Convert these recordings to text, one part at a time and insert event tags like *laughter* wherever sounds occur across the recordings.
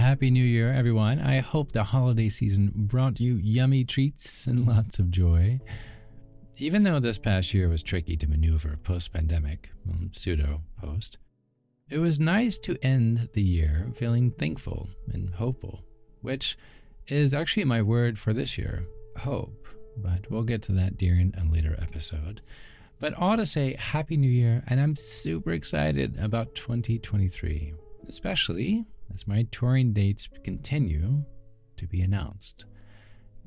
Happy New Year, everyone. I hope the holiday season brought you yummy treats and mm-hmm. lots of joy. Even though this past year was tricky to maneuver post pandemic, mm, pseudo post, it was nice to end the year feeling thankful and hopeful, which is actually my word for this year hope. But we'll get to that during a later episode. But all to say, Happy New Year, and I'm super excited about 2023, especially as my touring dates continue to be announced.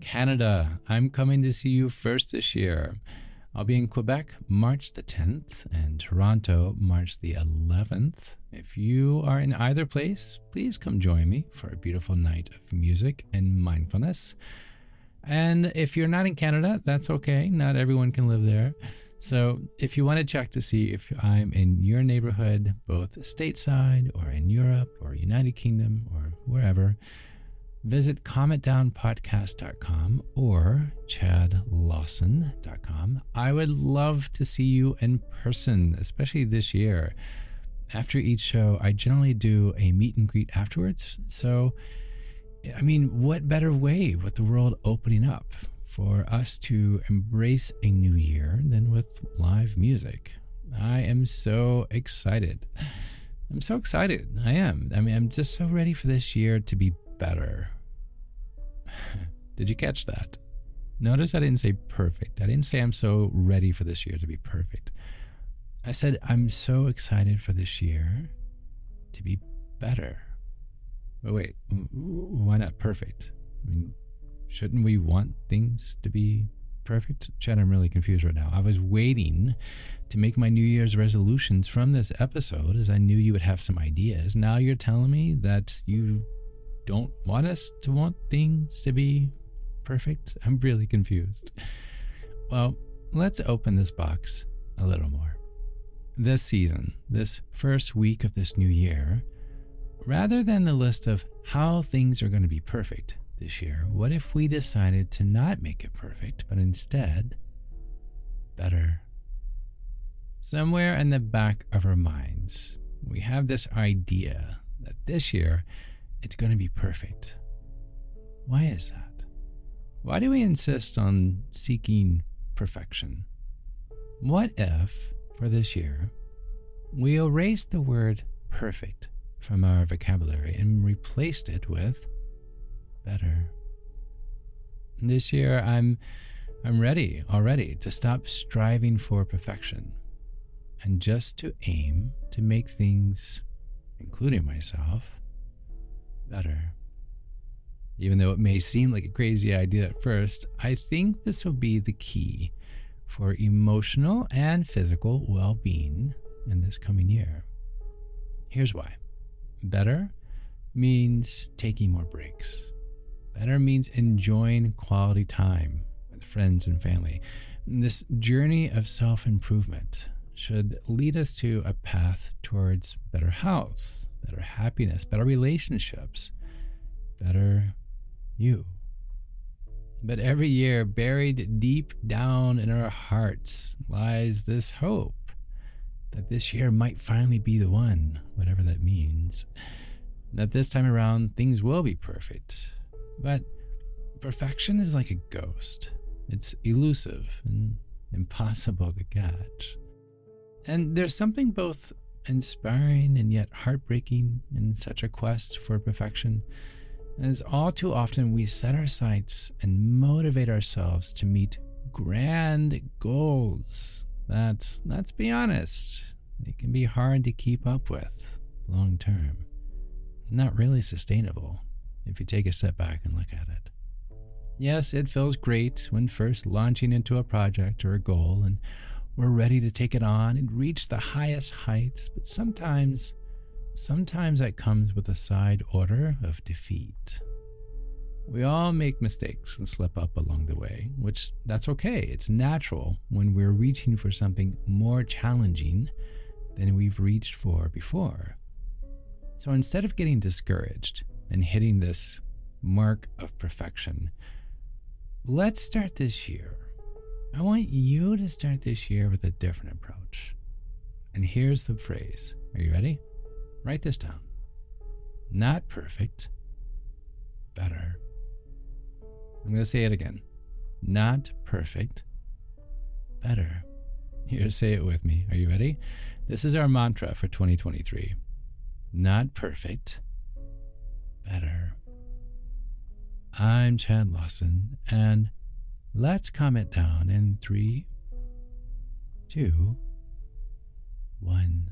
Canada, I'm coming to see you first this year. I'll be in Quebec March the 10th and Toronto March the 11th. If you are in either place, please come join me for a beautiful night of music and mindfulness. And if you're not in Canada, that's okay. Not everyone can live there. So if you want to check to see if I'm in your neighborhood, both stateside or in Europe or United Kingdom or wherever, visit calmitdownpodcast.com or chadlawson.com. I would love to see you in person, especially this year. After each show, I generally do a meet and greet afterwards. So, I mean, what better way with the world opening up? For us to embrace a new year than with live music. I am so excited. I'm so excited. I am. I mean, I'm just so ready for this year to be better. *laughs* Did you catch that? Notice I didn't say perfect. I didn't say I'm so ready for this year to be perfect. I said I'm so excited for this year to be better. But wait, why not perfect? I mean, Shouldn't we want things to be perfect? Chad, I'm really confused right now. I was waiting to make my New Year's resolutions from this episode as I knew you would have some ideas. Now you're telling me that you don't want us to want things to be perfect? I'm really confused. Well, let's open this box a little more. This season, this first week of this new year, rather than the list of how things are going to be perfect, this year, what if we decided to not make it perfect, but instead better? Somewhere in the back of our minds, we have this idea that this year it's going to be perfect. Why is that? Why do we insist on seeking perfection? What if, for this year, we erased the word perfect from our vocabulary and replaced it with better. This year I'm I'm ready already to stop striving for perfection and just to aim to make things, including myself, better. Even though it may seem like a crazy idea at first, I think this will be the key for emotional and physical well being in this coming year. Here's why better means taking more breaks. Better means enjoying quality time with friends and family. This journey of self improvement should lead us to a path towards better health, better happiness, better relationships, better you. But every year, buried deep down in our hearts, lies this hope that this year might finally be the one, whatever that means. That this time around, things will be perfect but perfection is like a ghost. It's elusive and impossible to catch. And there's something both inspiring and yet heartbreaking in such a quest for perfection, as all too often we set our sights and motivate ourselves to meet grand goals that, let's be honest, they can be hard to keep up with long term. Not really sustainable if you take a step back and look at it. Yes, it feels great when first launching into a project or a goal and we're ready to take it on and reach the highest heights, but sometimes, sometimes that comes with a side order of defeat. We all make mistakes and slip up along the way, which that's okay. It's natural when we're reaching for something more challenging than we've reached for before. So instead of getting discouraged, and hitting this mark of perfection. Let's start this year. I want you to start this year with a different approach. And here's the phrase. Are you ready? Write this down. Not perfect, better. I'm going to say it again. Not perfect, better. Here, say it with me. Are you ready? This is our mantra for 2023. Not perfect, better. I'm Chad Lawson, and let's calm it down in three, two, one.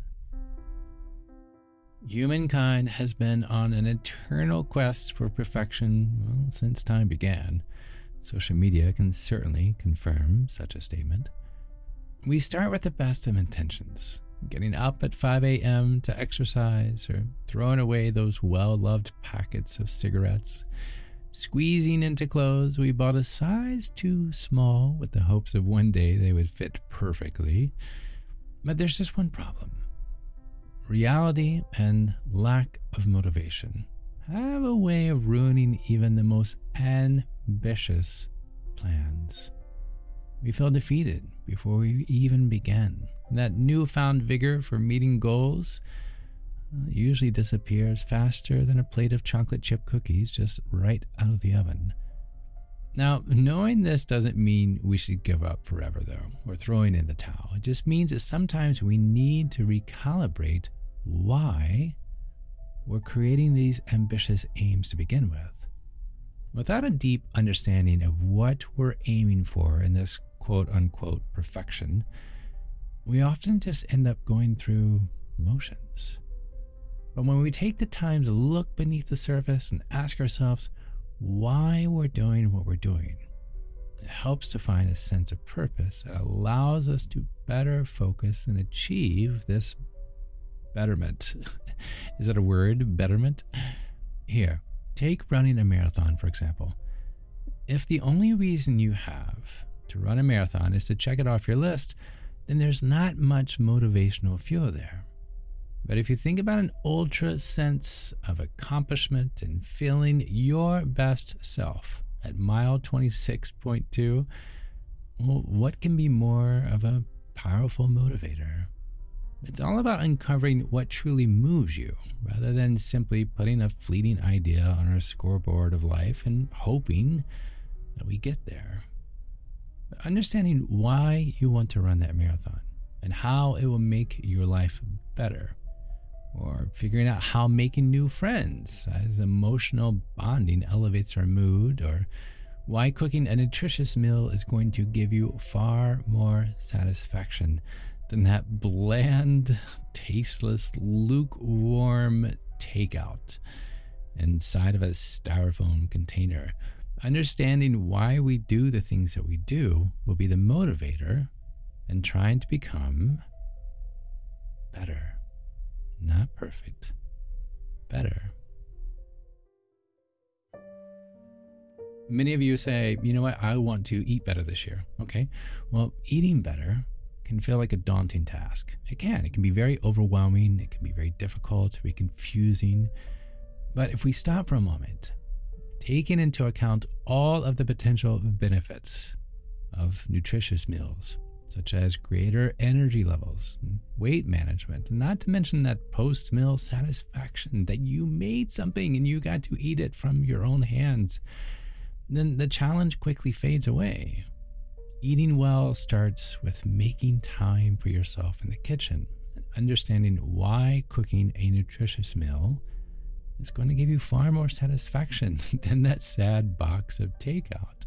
Humankind has been on an eternal quest for perfection well, since time began. Social media can certainly confirm such a statement. We start with the best of intentions, getting up at 5 a.m. to exercise or throwing away those well loved packets of cigarettes, squeezing into clothes we bought a size too small with the hopes of one day they would fit perfectly. But there's just one problem reality and lack of motivation have a way of ruining even the most ambitious plans. We feel defeated before we even begin. That newfound vigor for meeting goals uh, usually disappears faster than a plate of chocolate chip cookies just right out of the oven. Now, knowing this doesn't mean we should give up forever, though, or throwing in the towel. It just means that sometimes we need to recalibrate why we're creating these ambitious aims to begin with. Without a deep understanding of what we're aiming for in this quote unquote perfection, we often just end up going through motions. But when we take the time to look beneath the surface and ask ourselves why we're doing what we're doing, it helps to find a sense of purpose that allows us to better focus and achieve this betterment. *laughs* Is that a word? Betterment? Here, take running a marathon, for example. If the only reason you have to run a marathon is to check it off your list, then there's not much motivational fuel there. But if you think about an ultra sense of accomplishment and feeling your best self at mile 26.2, well, what can be more of a powerful motivator? It's all about uncovering what truly moves you rather than simply putting a fleeting idea on our scoreboard of life and hoping that we get there. Understanding why you want to run that marathon and how it will make your life better, or figuring out how making new friends as emotional bonding elevates our mood, or why cooking a nutritious meal is going to give you far more satisfaction than that bland, tasteless, lukewarm takeout inside of a styrofoam container. Understanding why we do the things that we do will be the motivator in trying to become better. Not perfect, better. Many of you say, you know what, I want to eat better this year. Okay, well, eating better can feel like a daunting task. It can. It can be very overwhelming. It can be very difficult, be confusing. But if we stop for a moment, taking into account all of the potential benefits of nutritious meals, such as greater energy levels, weight management, not to mention that post meal satisfaction that you made something and you got to eat it from your own hands, then the challenge quickly fades away. Eating well starts with making time for yourself in the kitchen understanding why cooking a nutritious meal is going to give you far more satisfaction *laughs* than that sad box of takeout.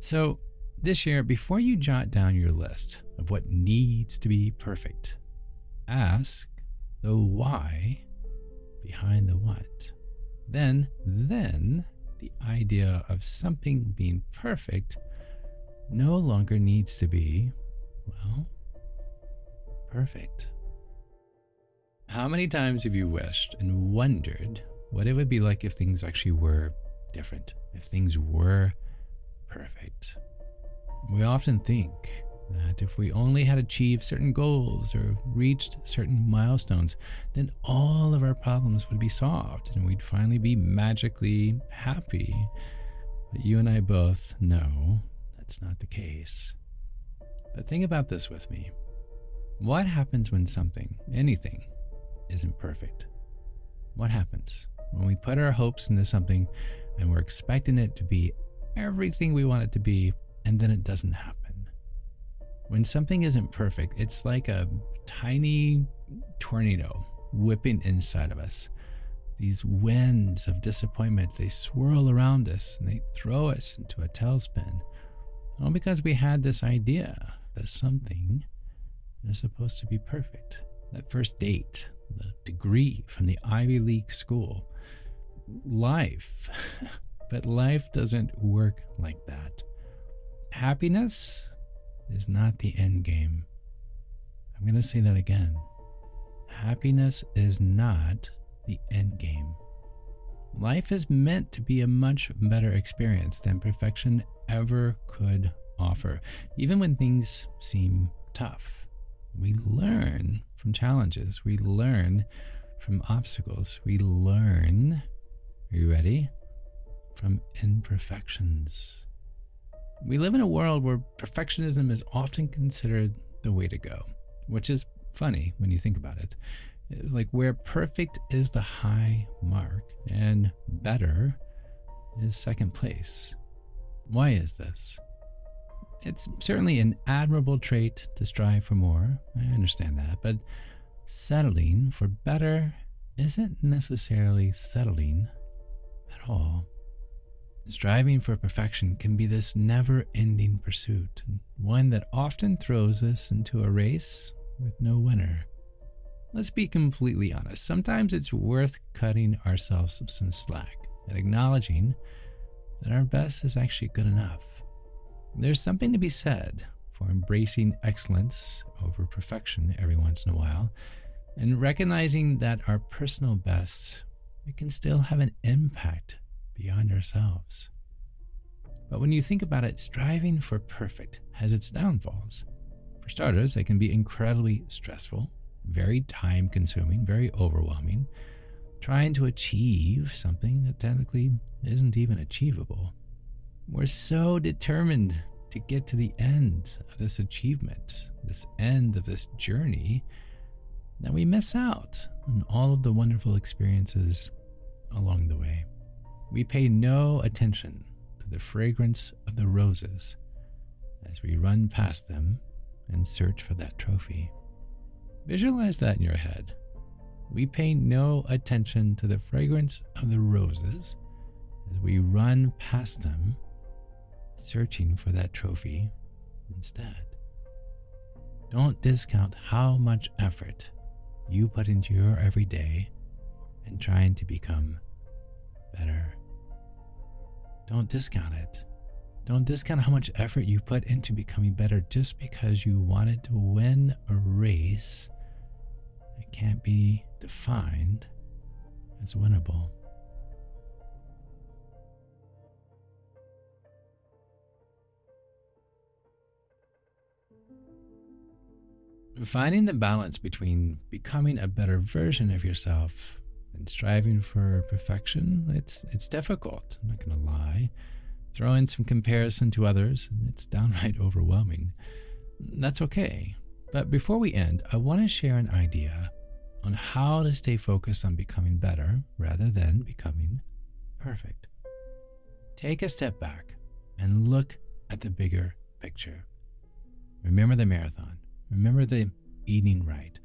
So, this year, before you jot down your list of what needs to be perfect, ask the why behind the what. Then, then the idea of something being perfect no longer needs to be, well, perfect. How many times have you wished and wondered what it would be like if things actually were different, if things were perfect? We often think that if we only had achieved certain goals or reached certain milestones, then all of our problems would be solved and we'd finally be magically happy. But you and I both know that's not the case. But think about this with me. What happens when something, anything, isn't perfect? What happens when we put our hopes into something and we're expecting it to be everything we want it to be, and then it doesn't happen. When something isn't perfect, it's like a tiny tornado whipping inside of us. These winds of disappointment, they swirl around us and they throw us into a tailspin. All because we had this idea that something is supposed to be perfect. That first date, the degree from the Ivy League school, life. *laughs* but life doesn't work like that. Happiness is not the end game. I'm going to say that again. Happiness is not the end game. Life is meant to be a much better experience than perfection ever could offer, even when things seem tough. We learn from challenges, we learn from obstacles, we learn. Are you ready? From imperfections. We live in a world where perfectionism is often considered the way to go, which is funny when you think about it. Like where perfect is the high mark and better is second place. Why is this? It's certainly an admirable trait to strive for more. I understand that. But settling for better isn't necessarily settling at all. Striving for perfection can be this never ending pursuit, one that often throws us into a race with no winner. Let's be completely honest. Sometimes it's worth cutting ourselves some slack and acknowledging that our best is actually good enough. There's something to be said for embracing excellence over perfection every once in a while and recognizing that our personal bests it can still have an impact beyond ourselves. But when you think about it, striving for perfect has its downfalls. For starters, it can be incredibly stressful, very time consuming, very overwhelming, trying to achieve something that technically isn't even achievable. We're so determined to get to the end of this achievement, this end of this journey, that we miss out on all of the wonderful experiences along the way. We pay no attention to the fragrance of the roses as we run past them and search for that trophy. Visualize that in your head. We pay no attention to the fragrance of the roses as we run past them, searching for that trophy instead. Don't discount how much effort you put into your everyday and trying to become better. Don't discount it. Don't discount how much effort you put into becoming better just because you wanted to win a race that can't be defined as winnable. Finding the balance between becoming a better version of yourself and striving for perfection, it's it's difficult. I'm not going to lie. Throw in some comparison to others, and it's downright *laughs* overwhelming. That's okay. But before we end, I want to share an idea on how to stay focused on becoming better rather than becoming perfect. Take a step back and look at the bigger picture. Remember the marathon. Remember the eating right.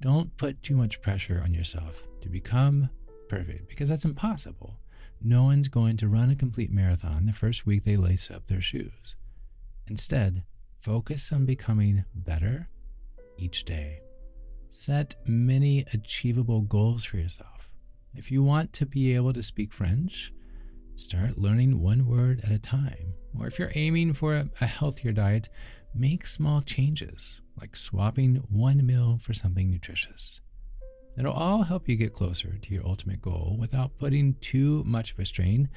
Don't put too much pressure on yourself to become perfect because that's impossible. No one's going to run a complete marathon the first week they lace up their shoes. Instead, focus on becoming better each day. Set many achievable goals for yourself. If you want to be able to speak French, start learning one word at a time. Or if you're aiming for a, healthier diet, make small changes like swapping one meal for something nutritious. It'll all help you get closer to your ultimate goal without putting too much of a strain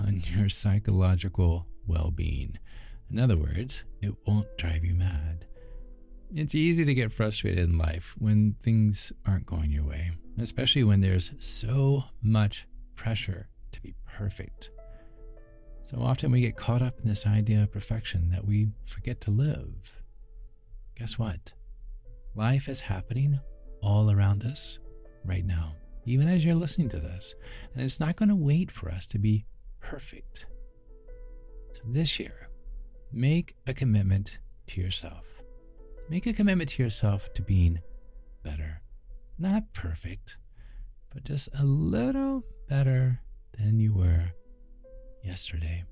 on *laughs* your psychological well being. In other words, it won't drive you mad. It's easy to get frustrated in life when things aren't going your way, especially when there's so much pressure to be perfect. So often we get caught up in this idea of perfection that we forget to live. Guess what? Life is happening all around us right now, even as you're listening to this. And it's not going to wait for us to be perfect. So this year, make a commitment to yourself. Make a commitment to yourself to being better. Not perfect, but just a little better than you were yesterday.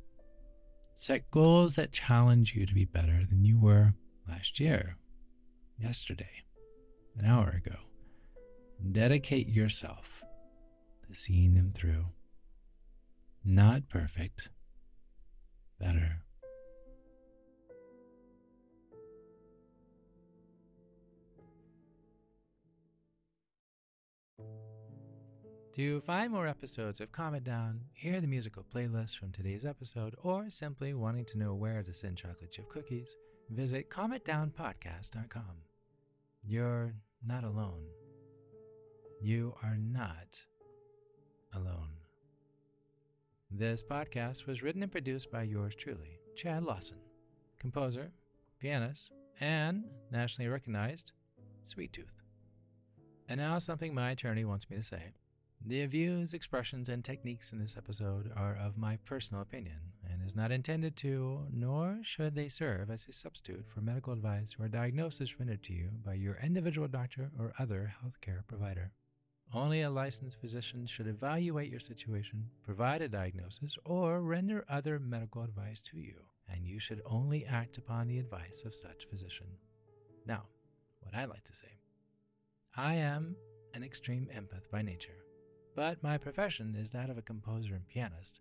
Set goals that challenge you to be better than you were last year, yesterday, an hour ago. Dedicate yourself to seeing them through. Not perfect, better. To find more episodes of Calm It Down, hear the musical playlist from today's episode, or simply wanting to know where to send chocolate chip cookies, visit calmitdownpodcast.com. You're not alone. You are not alone. This podcast was written and produced by yours truly, Chad Lawson, composer, pianist, and nationally recognized Sweet Tooth. And now, something my attorney wants me to say. The views, expressions, and techniques in this episode are of my personal opinion is not intended to, nor should they serve as a substitute for medical advice or diagnosis rendered to you by your individual doctor or other healthcare provider. Only a licensed physician should evaluate your situation, provide a diagnosis, or render other medical advice to you, and you should only act upon the advice of such physician. Now, what I like to say I am an extreme empath by nature but my profession is that of a composer and pianist,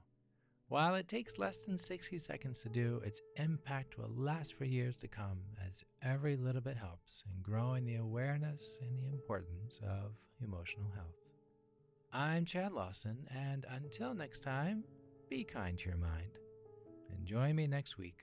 While it takes less than 60 seconds to do, its impact will last for years to come as every little bit helps in growing the awareness and the importance of emotional health. I'm Chad Lawson, and until next time, be kind to your mind and join me next week